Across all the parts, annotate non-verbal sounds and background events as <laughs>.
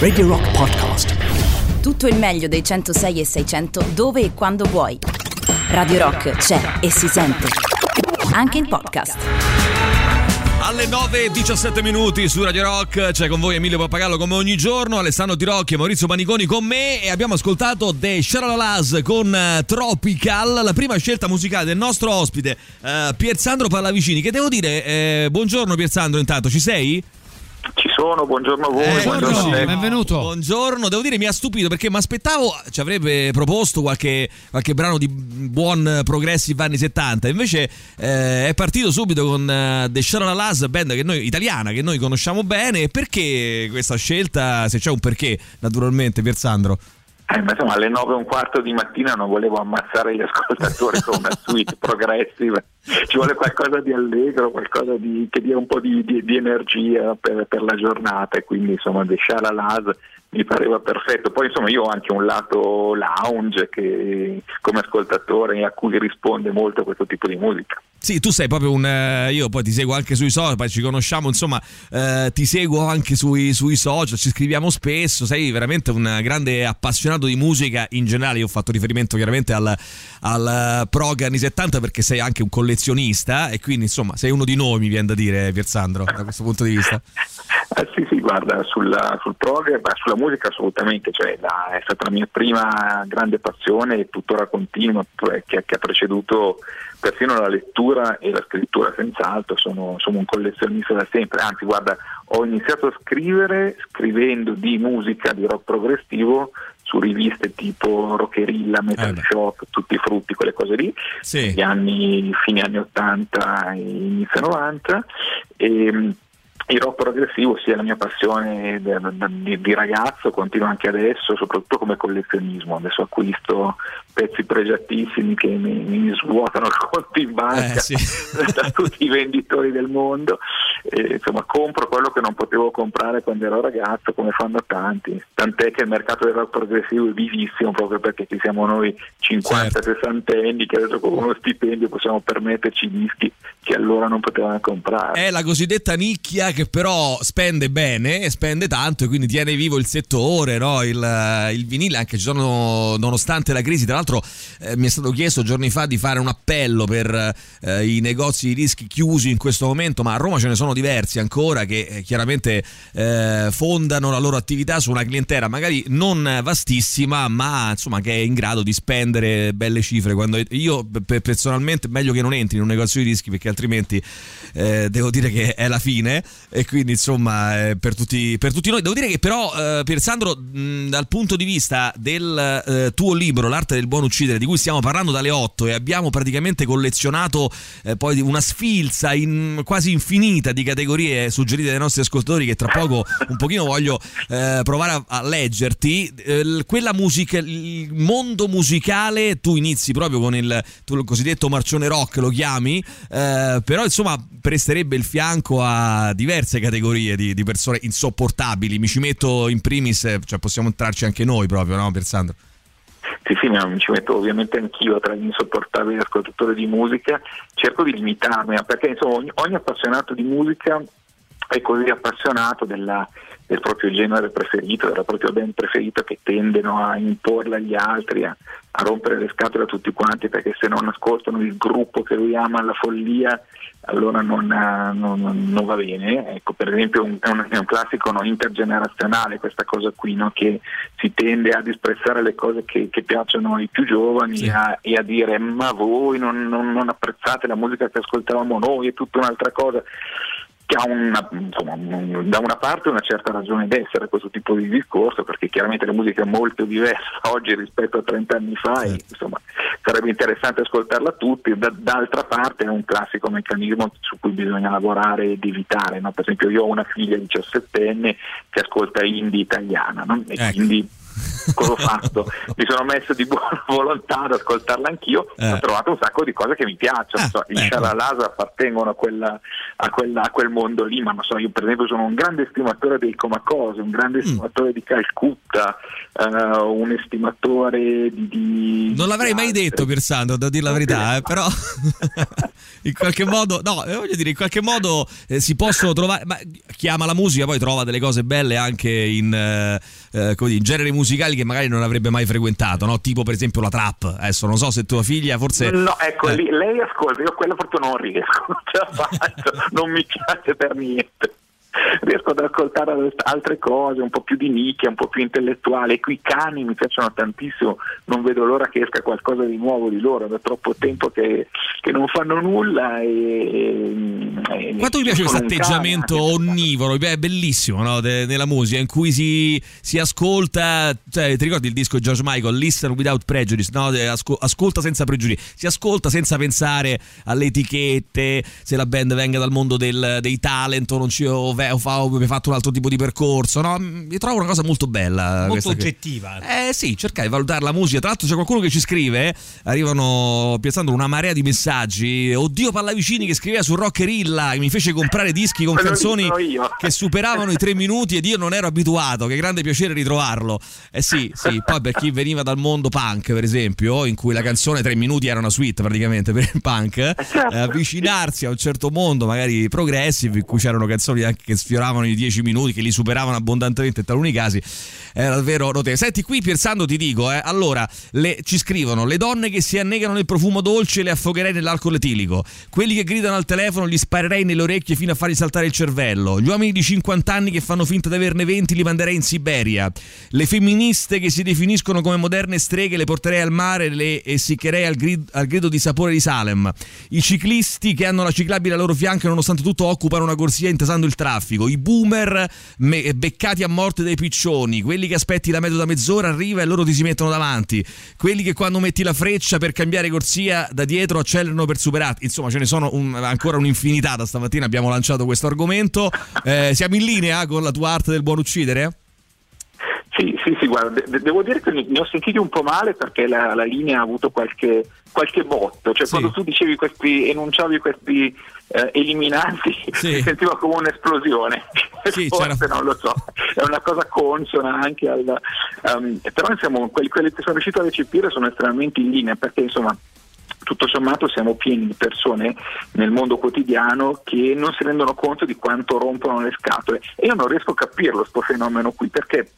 Radio Rock Podcast. Tutto il meglio dei 106 e 600 dove e quando vuoi. Radio Rock c'è e si sente. Anche in podcast. Alle 9.17 minuti su Radio Rock c'è con voi Emilio Pappagallo come ogni giorno, Alessandro Tirocchi e Maurizio Paniconi con me e abbiamo ascoltato The Sharalalaz con uh, Tropical, la prima scelta musicale del nostro ospite uh, Piersandro Pallavicini che devo dire, eh, buongiorno Piersandro intanto, ci sei? Ci sono, buongiorno a voi. Eh, buongiorno a te. benvenuto. Buongiorno, devo dire mi ha stupito perché mi aspettavo ci avrebbe proposto qualche, qualche brano di buon progressive anni 70, invece eh, è partito subito con uh, The Sharon Alas, band che noi, italiana che noi conosciamo bene. Perché questa scelta, se c'è un perché naturalmente, Piersandro? Eh, ma insomma, alle 9 e un quarto di mattina non volevo ammazzare gli ascoltatori con una <laughs> suite progressive. Ci vuole qualcosa di allegro, qualcosa di, che dia un po' di, di, di energia per, per, la giornata e quindi insomma The Shalalaz mi pareva perfetto. Poi insomma io ho anche un lato lounge che come ascoltatore a cui risponde molto questo tipo di musica. Sì, tu sei proprio un. Eh, io poi ti seguo anche sui social, poi ci conosciamo, insomma, eh, ti seguo anche sui, sui, social, ci scriviamo spesso. Sei veramente un grande appassionato di musica in generale. Io ho fatto riferimento chiaramente al, al prog anni 70 perché sei anche un collezionista e quindi insomma sei uno di noi, mi viene da dire, Piersandro, da questo punto di vista. Eh <laughs> sì, sì, guarda, sulla, sul prog, beh, sulla musica assolutamente, cioè, la, è stata la mia prima grande passione e tuttora continua, che, che ha preceduto persino la lettura e la scrittura senz'altro, sono, sono, un collezionista da sempre, anzi guarda, ho iniziato a scrivere scrivendo di musica, di rock progressivo su riviste tipo Rockerilla, Metal eh Shop, Tutti i Frutti, quelle cose lì, sì. anni, fine anni 80 e inizio 90 e il rock progressivo sia la mia passione di, di, ragazzo, continua anche adesso, soprattutto come collezionismo. Adesso acquisto pezzi pregiatissimi che mi, mi svuotano il conto in banca eh, sì. <laughs> da tutti i venditori del mondo. E, insomma, compro quello che non potevo comprare quando ero ragazzo, come fanno tanti. Tant'è che il mercato del rock progressivo è vivissimo proprio perché ci siamo noi 50-60 certo. anni che adesso con uno stipendio possiamo permetterci dischi che allora non potevano comprare. È la cosiddetta nicchia che però spende bene spende tanto e quindi tiene vivo il settore, no? il, il, vinile, anche ci sono, nonostante la crisi, tra l'altro eh, mi è stato chiesto giorni fa di fare un appello per eh, i negozi di dischi chiusi in questo momento, ma a Roma ce ne sono diversi ancora che eh, chiaramente eh, fondano la loro attività su una clientela magari non vastissima, ma insomma che è in grado di spendere belle cifre. Quando io personalmente meglio che non entri in un negozio di dischi perché altrimenti eh, devo dire che è la fine e quindi insomma eh, per, tutti, per, tutti, noi. Devo dire che però eh, Pier Sandro mh, dal punto di vista del eh, tuo libro L'arte del buon uccidere di cui stiamo parlando dalle 8 e abbiamo praticamente collezionato eh, poi una sfilza in, quasi infinita di categorie suggerite dai nostri ascoltatori che tra poco un pochino voglio eh, provare a, a leggerti quella musica il mondo musicale tu inizi proprio con il, il cosiddetto marcione rock lo chiami però insomma presterebbe il fianco a diverse categorie di, di, persone insopportabili. Mi ci metto in primis, cioè possiamo entrarci anche noi proprio, no, per Sandro? Sì, sì, mi ci metto ovviamente anch'io tra gli insopportabili ascoltatori di musica, cerco di limitarmi, perché insomma ogni, ogni appassionato di musica è così appassionato della, del proprio genere preferito, della propria band preferita che tendono a imporla agli altri, a, a rompere le scatole a tutti quanti perché se non ascoltano il gruppo che lui ama alla follia allora non, non, non va bene. Ecco, per esempio un, è, un, è un classico no, intergenerazionale questa cosa qui, no, che si tende a disprezzare le cose che, che piacciono ai più giovani sì. a, e a dire ma voi non, non apprezzate la musica che ascoltavamo noi, è tutta un'altra cosa che ha una, insomma, da una parte una certa ragione d'essere questo tipo di discorso, perché chiaramente la musica è molto diversa <laughs> oggi rispetto a 30 anni fa e insomma, sarebbe interessante ascoltarla tutti, da, d'altra parte è un classico meccanismo su cui bisogna lavorare ed evitare. No? Per esempio io ho una figlia 17enne che ascolta indie italiana no? e ecco. quindi <laughs> cosa ho fatto? Mi sono messo di buona <laughs> volontà ad ascoltarla anch'io, eh. ho trovato un sacco di cose che mi piacciono, ah, so, i ecco. Sharalasa appartengono a, quella, a, quella, a, quel mondo lì, ma non so, io per esempio sono un grande estimatore dei Comacose, un grande mm. estimatore di Calcutta, uh, un estimatore di, di Non l'avrei mai detto Piersando, devo dire la verità, eh, però <laughs> in qualche modo, no, eh, voglio dire, in qualche modo eh, si possono trovare, ma chi ama la musica poi trova delle cose belle anche in, eh, dire, generi musicali che magari non avrebbe mai frequentato, no? tipo per esempio la trap. Adesso non so se tua figlia forse... No, ecco, eh. lei ascolta, io quella proprio non riesco, <laughs> non ce la faccio, non mi piace per niente riesco ad ascoltare altre cose, un po' più di nicchia, un po' più intellettuale. Qui i cani mi piacciono tantissimo, non vedo l'ora che esca qualcosa di nuovo di loro, da troppo tempo che, che non fanno nulla. E, e Quanto mi piace questo atteggiamento cane, onnivoro? È bellissimo no? De, della musica in cui si, si ascolta, cioè, ti ricordi il disco di George Michael, Listen Without Prejudice, no? Asco, ascolta senza pregiudizi, si ascolta senza pensare alle etichette, se la band venga dal mondo del, dei talent o non ci o vabbè, ho, fatto un altro tipo di percorso. No? Mi trovo una cosa molto bella. Molto oggettiva. Che... Eh sì, cercare di valutare la musica. Tra l'altro c'è qualcuno che ci scrive, arrivano piazzando una marea di messaggi. Oddio Pallavicini che scriveva su Rockerilla, che mi fece comprare dischi con canzoni che superavano i tre minuti ed io non ero abituato. Che grande piacere ritrovarlo. Eh sì, sì, poi per chi veniva dal mondo punk, per esempio, in cui la canzone tre minuti era una suite praticamente per il punk, eh, certo. avvicinarsi a un certo mondo, magari progressive, in cui c'erano canzoni anche che sfioravano i 10 minuti, che li superavano abbondantemente in taluni casi, era davvero notevole. Senti, qui Piersando ti dico, eh, allora, le, ci scrivono, le donne che si annegano nel profumo dolce le affogherei nell'alcol etilico, quelli che gridano al telefono li sparerei nelle orecchie fino a fargli saltare il cervello, gli uomini di 50 anni che fanno finta di averne 20 li manderei in Siberia, le femministe che si definiscono come moderne streghe le porterei al mare le essiccherei al, grid, al grido di sapore di Salem, i ciclisti che hanno la ciclabile al loro fianco e nonostante tutto occupano una corsia intasando il traffico, traffico, i boomer me- beccati a morte dai piccioni, quelli che aspetti la metro da mezz'ora arriva e loro ti si mettono davanti, quelli che quando metti la freccia per cambiare corsia da dietro accelerano per superarti. Insomma, ce ne sono un, ancora un'infinità da stamattina abbiamo lanciato questo argomento. Eh, siamo in linea con la tua arte del buon uccidere? Sì, sì, guarda, de- devo dire che ne ho sentiti un po' male perché la, la linea ha avuto qualche, qualche botto, cioè sì. quando tu dicevi questi, enunciavi questi eh, eliminanti, sì. <laughs> si sentiva come un'esplosione, sì, forse non lo so, è una cosa consona anche al... Um, però insomma, quelli, quelli che sono riuscito a recepire sono estremamente in linea perché insomma tutto sommato siamo pieni di persone nel mondo quotidiano che non si rendono conto di quanto rompono le scatole e io non riesco a capirlo questo fenomeno qui perché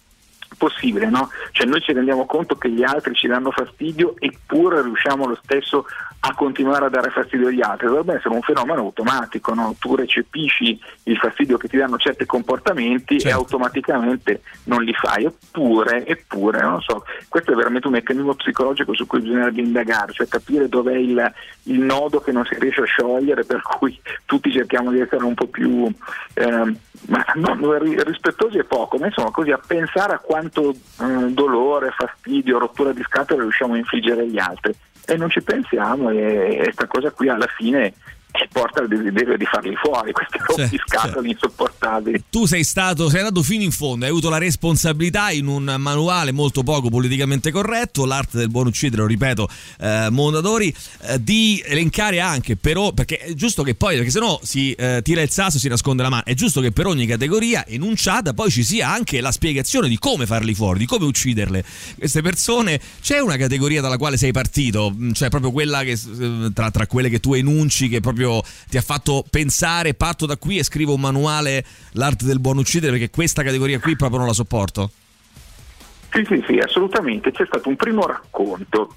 possibile, no? Cioè noi ci rendiamo conto che gli altri ci danno fastidio eppure riusciamo lo stesso a continuare a dare fastidio agli altri, dovrebbe essere un fenomeno automatico, no? tu recepisci il fastidio che ti danno certi comportamenti certo. e automaticamente non li fai, eppure, eppure, non so, questo è veramente un meccanismo psicologico su cui bisognerebbe indagare, cioè capire dov'è il, il nodo che non si riesce a sciogliere, per cui tutti cerchiamo di essere un po' più eh, ma, no, rispettosi è poco, ma insomma così a pensare a quanto eh, dolore, fastidio, rottura di scatole riusciamo a infliggere agli altri. E non ci pensiamo e questa cosa qui alla fine e porta al desiderio di farli fuori, rompiscatole certo. insopportabili. Tu sei stato, sei andato fino in fondo, hai avuto la responsabilità in un manuale molto poco politicamente corretto, l'arte del buon uccidere, lo ripeto, eh, Mondadori, eh, di elencare anche però, perché è giusto che poi, perché sennò si eh, tira il sasso e si nasconde la mano, è giusto che per ogni categoria enunciata poi ci sia anche la spiegazione di come farli fuori, di come ucciderle. Queste persone, c'è una categoria dalla quale sei partito, cioè proprio quella che eh, tra, tra quelle che tu enunci che proprio proprio ti ha fatto pensare parto da qui e scrivo un manuale l'arte del buon uccidere perché questa categoria qui proprio non la sopporto? Sì, sì, sì, assolutamente. C'è stato un primo racconto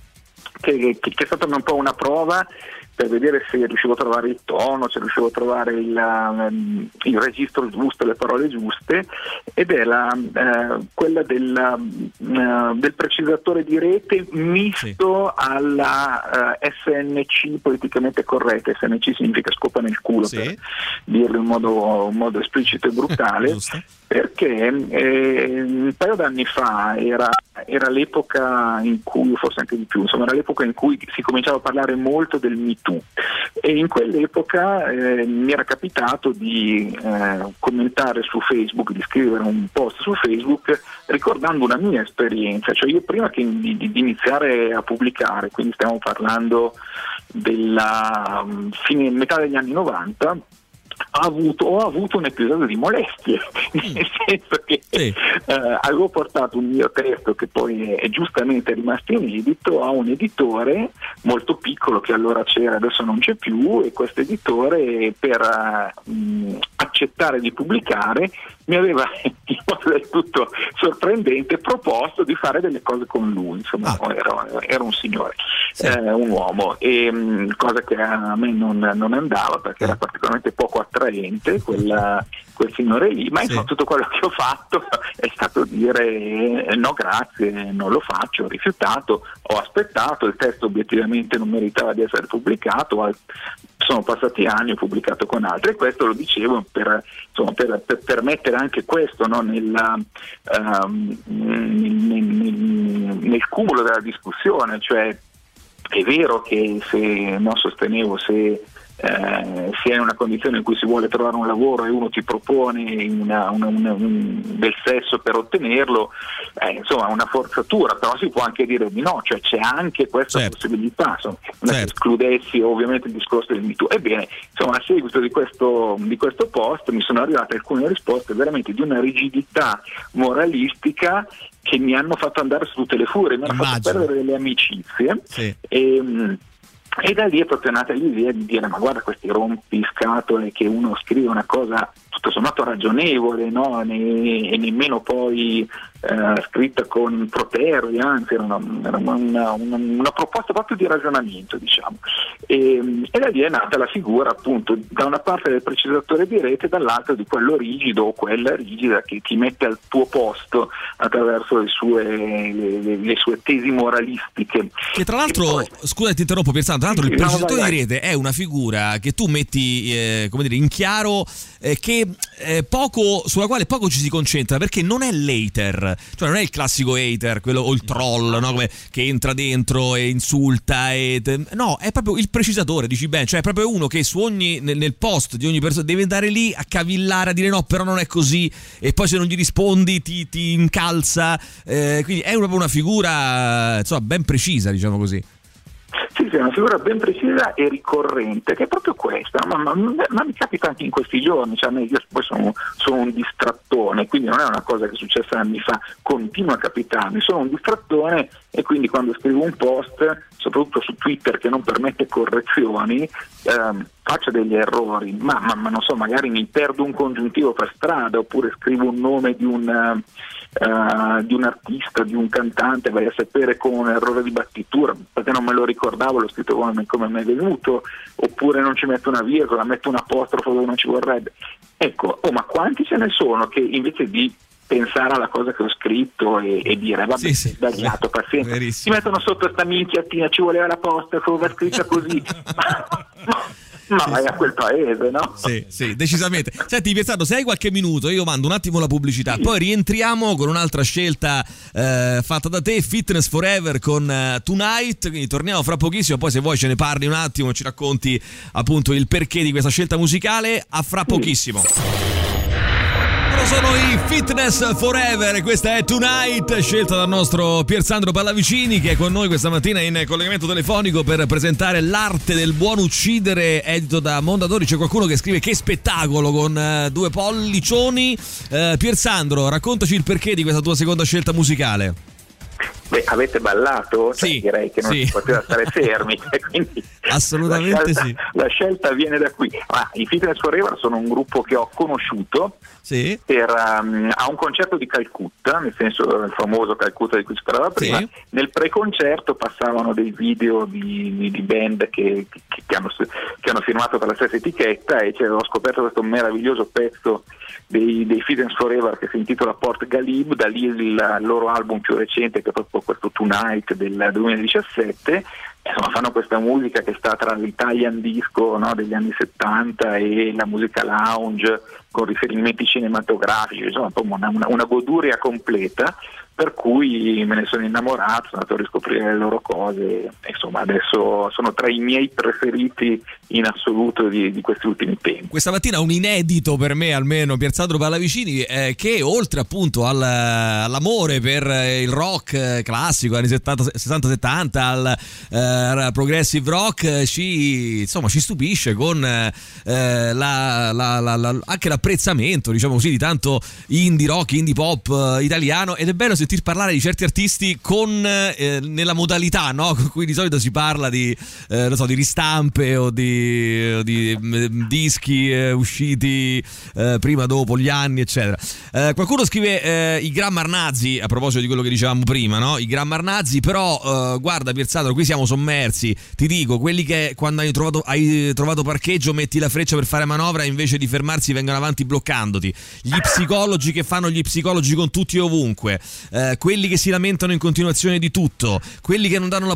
che, che, che è stata un po' una prova per vedere se riuscivo a trovare il tono, se riuscivo a trovare il, um, il registro giusto, le parole giuste, ed è la, uh, quella del, uh, del, precisatore di rete misto sì. alla uh, SNC politicamente corretta. SNC significa scopa nel culo, sì. per dirlo in modo, in modo esplicito e brutale. <laughs> perché eh, un paio d'anni fa era, era, l'epoca in cui, forse anche di più, insomma era l'epoca in cui si cominciava a parlare molto del Me Too, e in quell'epoca eh, mi era capitato di eh, commentare su Facebook, di scrivere un post su Facebook ricordando una mia esperienza, cioè io prima di, di, di iniziare a pubblicare, quindi stiamo parlando della um, fine, metà degli anni 90, avuto, ho avuto un episodio di molestie, <laughs> mm. nel senso che sì. eh, avevo portato un mio testo che poi è, è, giustamente rimasto inedito a un editore molto piccolo che allora c'era, adesso non c'è più e questo editore per uh, accettare di pubblicare mi aveva <laughs> in modo del tutto sorprendente proposto di fare delle cose con lui, insomma ah. era, era, un signore, sì. eh, un uomo, e, mh, cosa che a me non, non andava perché era particolarmente poco attraente quella, quel signore lì, ma insomma tutto quello che ho fatto <laughs> è stato dire eh, no grazie, non lo faccio, ho rifiutato, ho aspettato, il testo obiettivamente non meritava di essere pubblicato, sono passati anni, ho pubblicato con altri e questo lo dicevo per, insomma, per, per, per mettere anche questo no, nella, um, nel, nel, nel cumulo della discussione, cioè è vero che se non sostenevo se eh, si è in una condizione in cui si vuole trovare un lavoro e uno ti propone una, una, una, un, del sesso per ottenerlo, eh, insomma una forzatura, però si può anche dire di no, cioè c'è anche questa certo. possibilità, insomma, non certo. escludessi ovviamente il discorso del MeToo. Ebbene, insomma, a seguito di questo, di questo post mi sono arrivate alcune risposte veramente di una rigidità moralistica che mi hanno fatto andare su tutte le furie, mi hanno Immagino. fatto perdere delle amicizie. Sì. E, e da lì è proprio nata l'idea di dire ma guarda questi rompiscatole che uno scrive una cosa tutto sommato ragionevole no? ne, e nemmeno poi eh, scritta con protervi, anzi era, una, era una, una, una, proposta proprio di ragionamento diciamo. E, e, da lì è nata la figura appunto da una parte del precisatore di rete e dall'altra di quello rigido o quella rigida che ti mette al tuo posto attraverso le sue, le, le, le sue tesi moralistiche. Che tra l'altro, poi, scusa ti interrompo Pierzano, tra l'altro il precisatore no, di rete è una figura che tu metti eh, come dire, in chiaro eh, che eh, poco, sulla quale poco ci si concentra perché non è l'hater, cioè non è il classico hater, quello o il troll no? Come, che entra dentro e insulta, e, no, è proprio il precisatore, dici bene, cioè è proprio uno che su ogni, nel, nel post di ogni persona deve andare lì a cavillare, a dire no, però non è così, e poi se non gli rispondi ti, ti incalza, eh, quindi è proprio una figura insomma, ben precisa, diciamo così. Sì, sì, è una figura ben precisa e ricorrente, che è proprio questa, ma, ma, ma mi capita anche in questi giorni, cioè, io poi sono, sono, un distrattone, quindi non è una cosa che è successa anni fa, continua a capitarmi, sono un distrattone e quindi quando scrivo un post, soprattutto su Twitter che non permette correzioni, ehm, faccio degli errori, ma, ma, non so, magari mi perdo un congiuntivo per strada oppure scrivo un nome di un uh, di un artista, di un cantante, vai a sapere con un errore di battitura, perché non me lo ricordavo, l'ho scritto come, come mi è venuto, oppure non ci metto una virgola, metto un apostrofo dove non ci vorrebbe. Ecco, oh, ma quanti ce ne sono che invece di pensare alla cosa che ho scritto e, e dire vabbè sì, sì, sbagliato, pazienza, verissimo. si mettono sotto sta minchiatina, ci voleva l'apostrofo, va scritta così. <laughs> ma, ma, ma vai a quel paese, no? Sì, sì, decisamente. Senti, Piazzano, se hai qualche minuto, io mando un attimo la pubblicità, sì. poi rientriamo con un'altra scelta eh, fatta da te, Fitness Forever con uh, Tonight, quindi torniamo fra pochissimo, poi se vuoi ce ne parli un attimo, ci racconti appunto il perché di questa scelta musicale, a fra pochissimo. Sono i Fitness Forever, questa è Tonight, scelta dal nostro Piersandro Pallavicini che è con noi questa mattina in collegamento telefonico per presentare l'arte del buon uccidere, edito da Mondadori. C'è qualcuno che scrive che spettacolo con uh, due pollicioni. Uh, Piersandro, raccontaci il perché di questa tua seconda scelta musicale. Beh, avete ballato? Cioè, sì, direi che non sì. si poteva stare <laughs> fermi. <laughs> Assolutamente la scelta, sì. La scelta viene da qui. Ah, I Fitness Forever sono un gruppo che ho conosciuto sì. per, um, a un concerto di Calcutta, nel senso il famoso Calcutta di cui si parlava prima. Sì. Nel preconcerto passavano dei video di, di band che, che, che, hanno, che, hanno, firmato per la stessa etichetta e cioè, ho scoperto questo meraviglioso pezzo dei, dei Fitness Forever che si intitola Port Galib, da lì il, il loro album più recente che è proprio questo Tonight del 2017 insomma, fanno questa musica che sta tra l'Italian disco no, degli anni 70 e la musica lounge con riferimenti cinematografici, insomma una, una, una goduria completa per cui me ne sono innamorato, sono andato a riscoprire le loro cose insomma adesso sono tra i miei preferiti in assoluto di, di questi ultimi tempi. Questa mattina un inedito per me almeno, Piazzandro Pallavicini, eh, che oltre appunto al, all'amore per il rock classico anni 60-70, al eh, progressive rock, ci, insomma, ci stupisce con eh, la, la, la, anche l'apprezzamento diciamo così di tanto indie rock, indie pop eh, italiano ed è bello sentir parlare di certi artisti con, eh, nella modalità no? con cui di solito si parla di, eh, so, di ristampe o di, o di mm, dischi eh, usciti eh, prima, dopo, gli anni, eccetera. Eh, qualcuno scrive eh, i Grammar Nazi, a proposito di quello che dicevamo prima, no? i Grammar Nazi, però guarda Piazzatore, qui siamo sommersi, ti dico, quelli che quando hai trovato, hai trovato parcheggio metti la freccia per fare manovra e invece di fermarsi vengono avanti bloccandoti, gli psicologi che fanno gli psicologi con tutti ovunque, eh, quelli che si lamentano in continuazione di tutto, quelli che non danno la,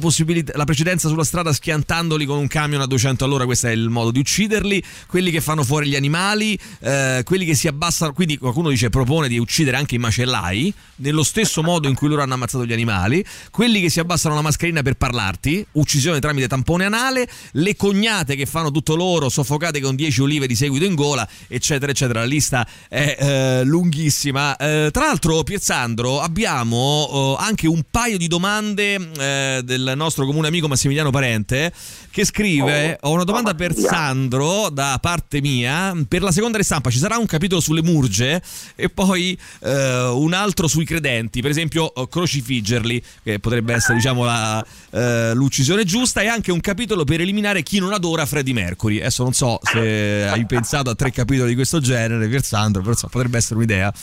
la precedenza sulla strada schiantandoli con un camion a 200 all'ora, questo è il modo di ucciderli, quelli che fanno fuori gli animali, eh, quelli che si abbassano, quindi qualcuno dice propone di uccidere anche i macellai, nello stesso modo in cui loro hanno ammazzato gli animali, quelli che si abbassano la mascherina per parlarti, uccisione tramite tampone anale, le cognate che fanno tutto loro, soffocate con 10 olive di seguito in gola, eccetera, eccetera. La lista è eh, lunghissima. Eh, tra l'altro, Piazzandro, abbiamo abbiamo uh, anche un paio di domande eh, del nostro comune amico Massimiliano Parente che scrive oh, ho una domanda oh, per Sandro da parte mia. Per la seconda ristampa ci sarà un capitolo sulle murge e poi eh, un altro sui credenti per esempio uh, crocifiggerli che potrebbe essere diciamo la, uh, l'uccisione giusta e anche un capitolo per eliminare chi non adora Freddie Mercury. Adesso non so se hai pensato a tre capitoli di questo genere per Sandro però so, potrebbe essere un'idea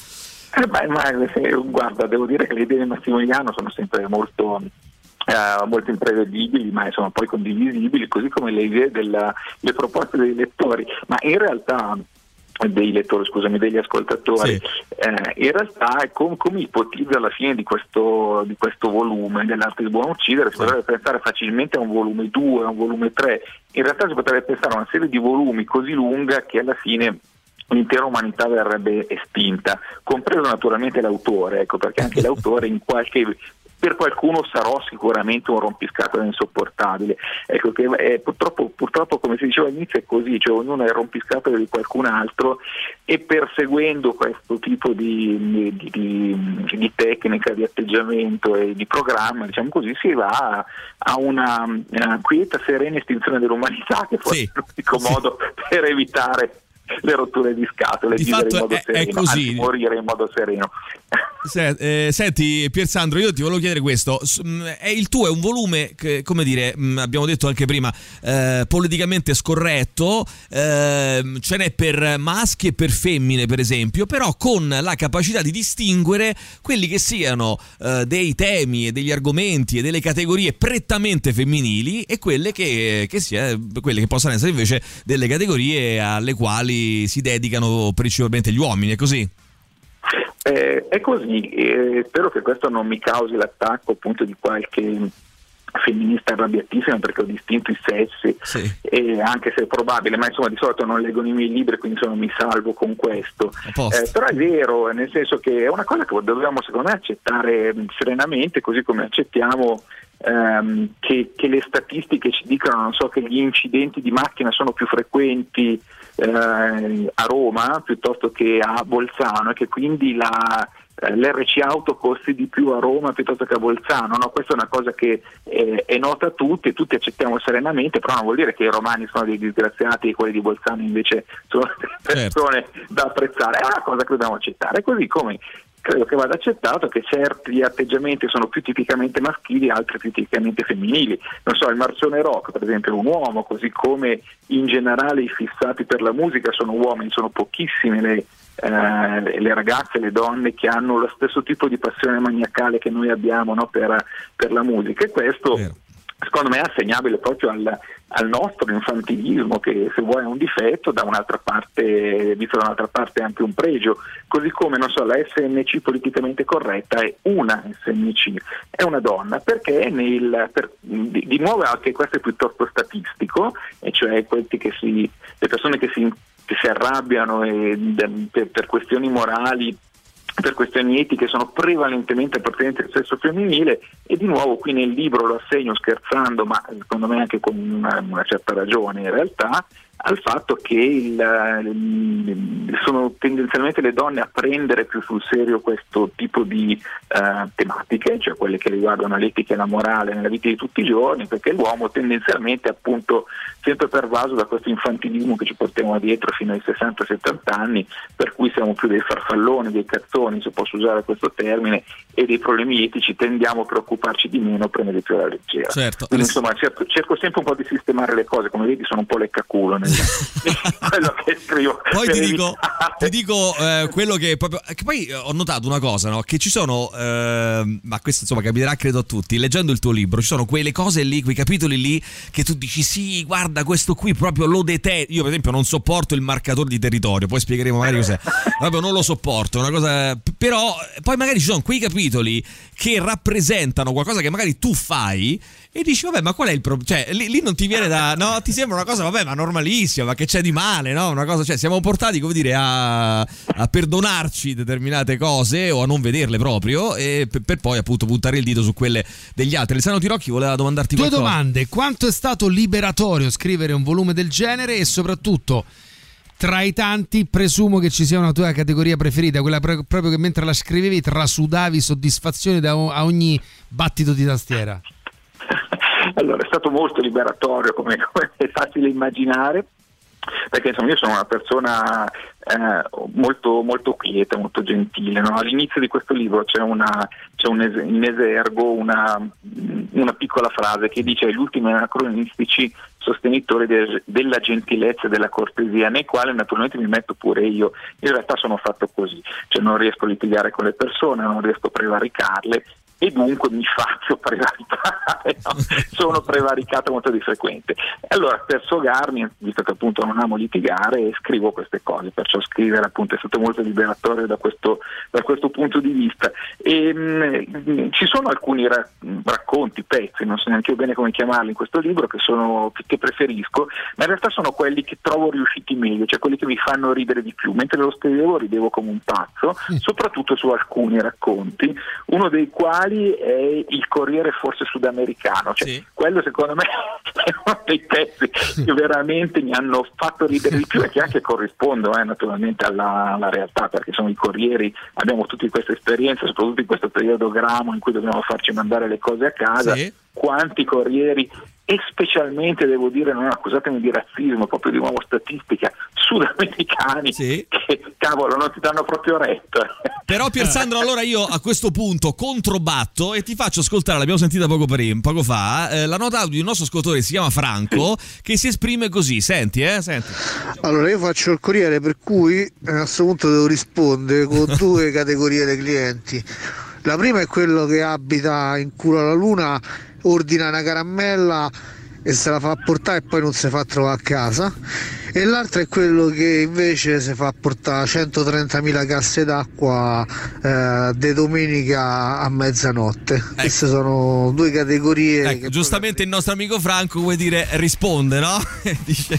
eh beh, ma, guarda, devo dire che le idee di Massimiliano sono sempre molto, eh, molto imprevedibili, ma sono poi condivisibili, così come le idee della, le proposte dei lettori. Ma in realtà dei lettori, scusami, degli ascoltatori. Sì. Eh, in realtà, com- come ipotizza alla fine di questo, di questo volume dell'arte di buon uccidere, si potrebbe pensare facilmente a un volume 2, a un volume 3. In realtà si potrebbe pensare a una serie di volumi così lunga che alla fine l'intera umanità verrebbe estinta, compreso naturalmente l'autore, ecco, perché anche l'autore in qualche per qualcuno sarò sicuramente un rompiscatole insopportabile. Ecco che eh, purtroppo, purtroppo, come si diceva all'inizio, è così, cioè ognuno è rompiscatole di qualcun altro e perseguendo questo tipo di, di, di, di, tecnica, di atteggiamento e di programma, diciamo così, si va a, a una, una quieta, serena estinzione dell'umanità, che forse sì, è l'unico sì. modo per evitare le rotture di scatole, di modo è, sereno, è così. morire in modo sereno. Eh, senti Piersandro, io ti volevo chiedere questo, mm, è il tuo è un volume che, come dire, mm, abbiamo detto anche prima, eh, politicamente scorretto, eh, ce n'è per maschi e per femmine per esempio, però con la capacità di distinguere quelli che siano eh, dei temi e degli argomenti e delle categorie prettamente femminili e quelle che, che, sia, quelle che possano essere invece delle categorie alle quali si dedicano principalmente gli uomini, è così? Eh, è così, eh, spero che questo non mi causi l'attacco appunto di qualche femminista arrabbiatissima perché ho distinto i sessi, sì. e anche se è probabile, ma insomma di solito non leggono i miei libri, quindi insomma mi salvo con questo. Eh, però è vero, nel senso che è una cosa che dobbiamo secondo me accettare serenamente, così come accettiamo ehm, che, che, le statistiche ci dicono so, che gli incidenti di macchina sono più frequenti eh, a Roma piuttosto che a Bolzano e che quindi la, eh, l'RC auto costi di più a Roma piuttosto che a Bolzano. No? Questa è una cosa che eh, è nota a tutti e tutti accettiamo serenamente, però non vuol dire che i romani sono dei disgraziati e quelli di Bolzano invece sono persone certo. da apprezzare, è una cosa che dobbiamo accettare, così come credo che vada accettato che certi atteggiamenti sono più tipicamente maschili, altri più tipicamente femminili. Non so, il Marcione Rock, per esempio, è un uomo, così come in generale i fissati per la musica sono uomini, sono pochissime le, eh, le ragazze, le donne che hanno lo stesso tipo di passione maniacale che noi abbiamo no, per, per, la musica e questo. Yeah secondo me è assegnabile proprio al, al, nostro infantilismo che se vuoi è un difetto, da un'altra parte, visto da un'altra parte è anche un pregio, così come so, la SNC politicamente corretta è una SNC, è una donna, perché nel, per, di, di, nuovo anche questo è piuttosto statistico, e cioè si, le persone che si, che si arrabbiano e, per, per questioni morali per questioni etiche sono prevalentemente appartenenti al sesso femminile e di nuovo qui nel libro lo assegno scherzando ma secondo me anche con una, una certa ragione in realtà al fatto che il, sono tendenzialmente le donne a prendere più sul serio questo tipo di uh, tematiche, cioè quelle che riguardano l'etica e la morale nella vita di tutti i giorni, perché l'uomo tendenzialmente è appunto sempre pervaso da questo infantilismo che ci portiamo dietro fino ai 60-70 anni, per cui siamo più dei farfalloni, dei cazzoni, se posso usare questo termine, e dei problemi etici tendiamo a preoccuparci di meno, prendere più alla leggera. Certo. Quindi insomma cerco, cerco, sempre un po' di sistemare le cose, come vedi sono un po' leccaculo quello <laughs> che scrivo. Poi ti dico, ti dico eh, quello che proprio. Che poi ho notato una cosa, no? Che ci sono, eh, ma questo insomma capiterà credo a tutti, leggendo il tuo libro, ci sono quelle cose lì, quei capitoli lì che tu dici sì, guarda questo qui proprio lo detesto. Io per esempio non sopporto il marcatore di territorio, poi spiegheremo magari cos'è. <laughs> Proprio non lo sopporto, una cosa. Però poi magari ci sono quei capitoli che rappresentano qualcosa che magari tu fai e dici, vabbè, ma qual è il problema? Cioè, lì, lì, non ti viene da. No, ti sembra una cosa, vabbè, ma normalissima, ma che c'è di male, no? Una cosa, cioè, siamo portati, come dire, a, a perdonarci determinate cose o a non vederle proprio, e per, per, poi, appunto, puntare il dito su quelle degli altri. Alessandro Tirocchi voleva domandarti Due qualcosa. Due domande: quanto è stato liberatorio scrivere un volume del genere? E soprattutto tra i tanti presumo che ci sia una tua categoria preferita, quella proprio che mentre la scrivevi trasudavi soddisfazione da, a ogni battito di tastiera. Allora è stato molto liberatorio come, <laughs> come è facile immaginare perché insomma io sono una persona eh, molto, molto quieta, molto gentile. No? All'inizio di questo libro c'è, una, c'è un es- in esergo una, una, piccola frase che dice gli ultimi anacronistici sostenitori de- della gentilezza e della cortesia, nei quali naturalmente mi metto pure io. In realtà sono fatto così, cioè non riesco a litigare con le persone, non riesco a prevaricarle e dunque mi faccio prevaricare, no? <laughs> sono prevaricato molto di frequente. Allora per sfogarmi, visto che appunto non amo litigare, scrivo queste cose, perciò scrivere appunto è stato molto liberatorio da questo, da questo punto di vista. E, mh, mm, ci sono alcuni ra- racconti, pezzi, non so neanche io bene come chiamarli in questo libro, che, sono, che preferisco, ma in realtà sono quelli che trovo riusciti meglio, cioè quelli che mi fanno ridere di più. Mentre lo scrivevo ridevo come un pazzo, soprattutto su alcuni racconti, uno dei quali principali è il Corriere forse sudamericano, cioè, sì. quello secondo me <laughs> è uno dei pezzi che veramente mi hanno fatto ridere di più e che anche corrispondono eh, naturalmente alla, alla, realtà, perché sono i Corrieri, abbiamo tutte queste esperienze, soprattutto in questo periodo gramo in cui dobbiamo farci mandare le cose a casa, sì. quanti Corrieri e specialmente devo dire, non accusatemi di razzismo, proprio di nuovo statistica, sudamericani sì. che cavolo non ti danno proprio retto. Però Piersandro, allora io a questo punto controbatto e ti faccio ascoltare, l'abbiamo sentita poco, prima, poco fa, eh, la nota di un nostro ascoltatore si chiama Franco che si esprime così, senti eh, senti. Allora io faccio il corriere per cui eh, a questo punto devo rispondere con <laughs> due categorie di clienti. La prima è quello che abita in culo alla luna ordina una caramella e se la fa portare e poi non si fa trovare a casa e l'altro è quello che invece si fa portare 130.000 casse d'acqua eh, de domenica a mezzanotte ecco. queste sono due categorie ecco, giustamente il nostro amico Franco vuol dire risponde no? <laughs> dice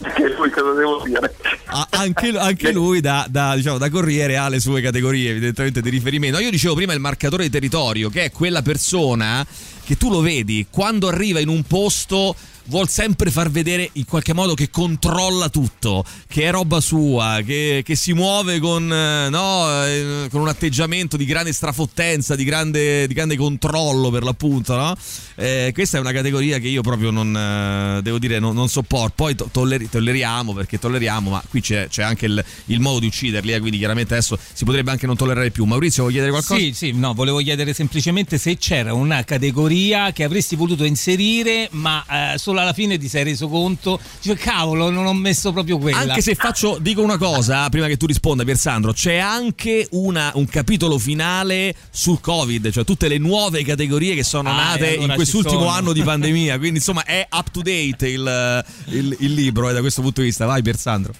anche lui cosa devo dire? Ah, anche, anche, lui da, da, diciamo, da, corriere ha le sue categorie evidentemente di riferimento. Io dicevo prima il marcatore di territorio, che è quella persona che tu lo vedi quando arriva in un posto vuol sempre far vedere in qualche modo che controlla tutto, che è roba sua, che, che si muove con, eh, no, eh, con, un atteggiamento di grande strafottenza, di grande, di grande controllo per l'appunto. No? Eh, questa è una categoria che io proprio non, eh, devo dire, non, non sopporto. Poi to- tolleri- tolleriamo perché tolleriamo, ma qui c'è, c'è anche il, il, modo di ucciderli, eh, quindi chiaramente adesso si potrebbe anche non tollerare più. Maurizio, vuoi chiedere qualcosa? Sì, sì, no, volevo chiedere semplicemente se c'era una categoria che avresti voluto inserire, ma eh, solo alla fine ti sei reso conto, cioè cavolo, non ho messo proprio quella. Anche se faccio, dico una cosa, prima che tu risponda, Piersandro, c'è anche una, un capitolo finale sul Covid, cioè tutte le nuove categorie che sono ah, nate allora in quest'ultimo anno di <laughs> pandemia, quindi insomma è up to date il, il, il libro eh, da questo punto di vista. Vai Piersandro.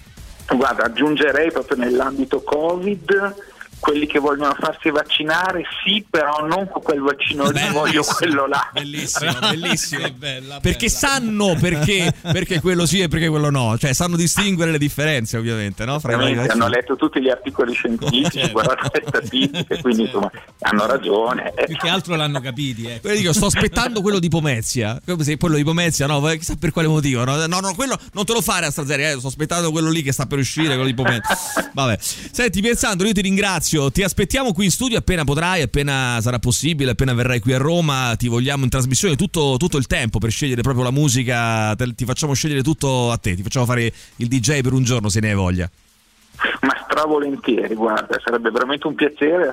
Guarda, aggiungerei proprio nell'ambito Covid quelli che vogliono farsi vaccinare sì però non con quel vaccino lì voglio quello là bellissimo <laughs> bellissimo bella, perché bella. sanno perché, perché, quello sì e perché quello no cioè sanno distinguere le differenze ovviamente no? Fra hanno letto tutti gli articoli scientifici certo. le statistiche quindi insomma hanno ragione più che altro l'hanno capiti eh. dico, sto aspettando quello di Pomezia come se quello di Pomezia no chissà per quale motivo no no, no quello non te lo fare a Strazeria eh. sto aspettando quello lì che sta per uscire quello di Pomezia vabbè senti Piersandro io ti ringrazio Maurizio, ti aspettiamo qui in studio appena potrai, appena sarà possibile, appena verrai qui a Roma. Ti vogliamo in trasmissione tutto, tutto il tempo per scegliere proprio la musica. Ti facciamo scegliere tutto a te, ti facciamo fare il DJ per un giorno se ne hai voglia. Ma stravolentieri, guarda, sarebbe veramente un piacere.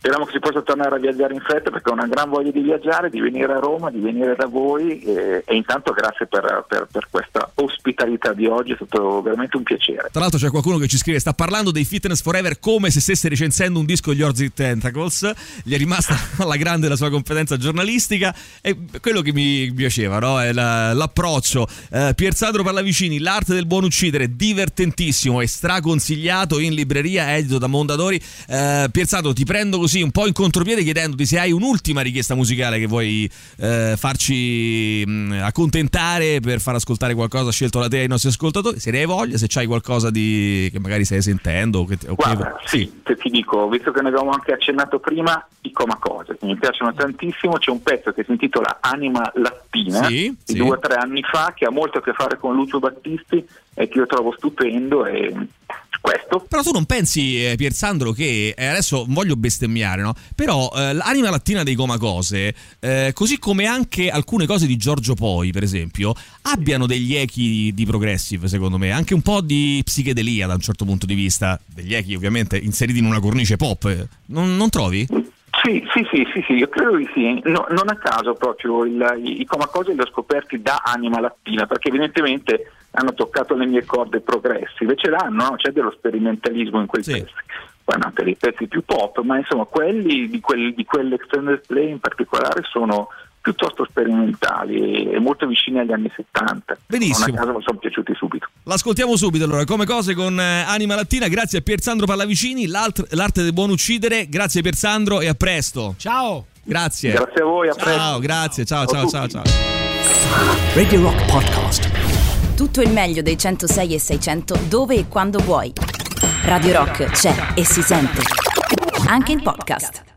Speriamo che si possa tornare a viaggiare in fretta perché ho una gran voglia di viaggiare, di venire a Roma, di venire da voi e, e intanto grazie per, per, per, questa ospitalità di oggi, è stato veramente un piacere. Tra l'altro c'è qualcuno che ci scrive, sta parlando dei Fitness Forever come se stesse recensendo un disco di Orzi Tentacles, gli è rimasta <laughs> alla grande la sua competenza giornalistica e quello che mi piaceva no? è la, l'approccio. Eh, Piersandro Pallavicini, l'arte del buon uccidere, divertentissimo e straconsigliato in libreria, edito da Mondadori. Eh, Piersandro ti prendo così così un po' in contropiede chiedendoti se hai un'ultima richiesta musicale che vuoi eh, farci mh, accontentare per far ascoltare qualcosa scelto da te ai nostri ascoltatori, se ne hai voglia, se c'hai qualcosa di, che magari stai sentendo. Che, okay. Guarda, sì, te ti dico, visto che ne avevamo anche accennato prima, i Coma Cose, che mi piacciono tantissimo, c'è un pezzo che si intitola Anima Lattina, sì, di sì. due o tre anni fa, che ha molto a che fare con Lucio Battisti e che io trovo stupendo e questo. Però tu non pensi, eh, Piersandro, che eh, adesso voglio bestemmiare, no? Però eh, l'anima lattina dei Comacose, eh, così come anche alcune cose di Giorgio Poi, per esempio, abbiano degli echi di progressive, secondo me, anche un po' di psichedelia da un certo punto di vista, degli echi ovviamente inseriti in una cornice pop, non, non trovi? Sì, sì, sì, sì, sì, io credo di sì. No, non a caso proprio il, i Comacose li ho scoperti da Anima Lattina, perché evidentemente hanno toccato le mie corde progressive, ce l'hanno, no? c'è dello sperimentalismo in quei sì. pezzi. Anche dei pezzi più pop, ma insomma quelli di, quel, di quell'extended play in particolare sono piuttosto sperimentali e molto vicini agli anni 70. Benissimo. Non a caso mi sono piaciuti subito. L'ascoltiamo subito allora, come cose con eh, Anima Lattina, grazie a Piersandro Pallavicini, l'arte del buon uccidere, grazie Piersandro e a presto. Ciao. Grazie. Grazie a voi, a presto. Ciao, grazie, ciao, ciao, ciao, ciao. Radio Rock Podcast. Tutto il meglio dei 106 e 600 dove e quando vuoi. Radio Rock c'è e si sente. Anche in podcast.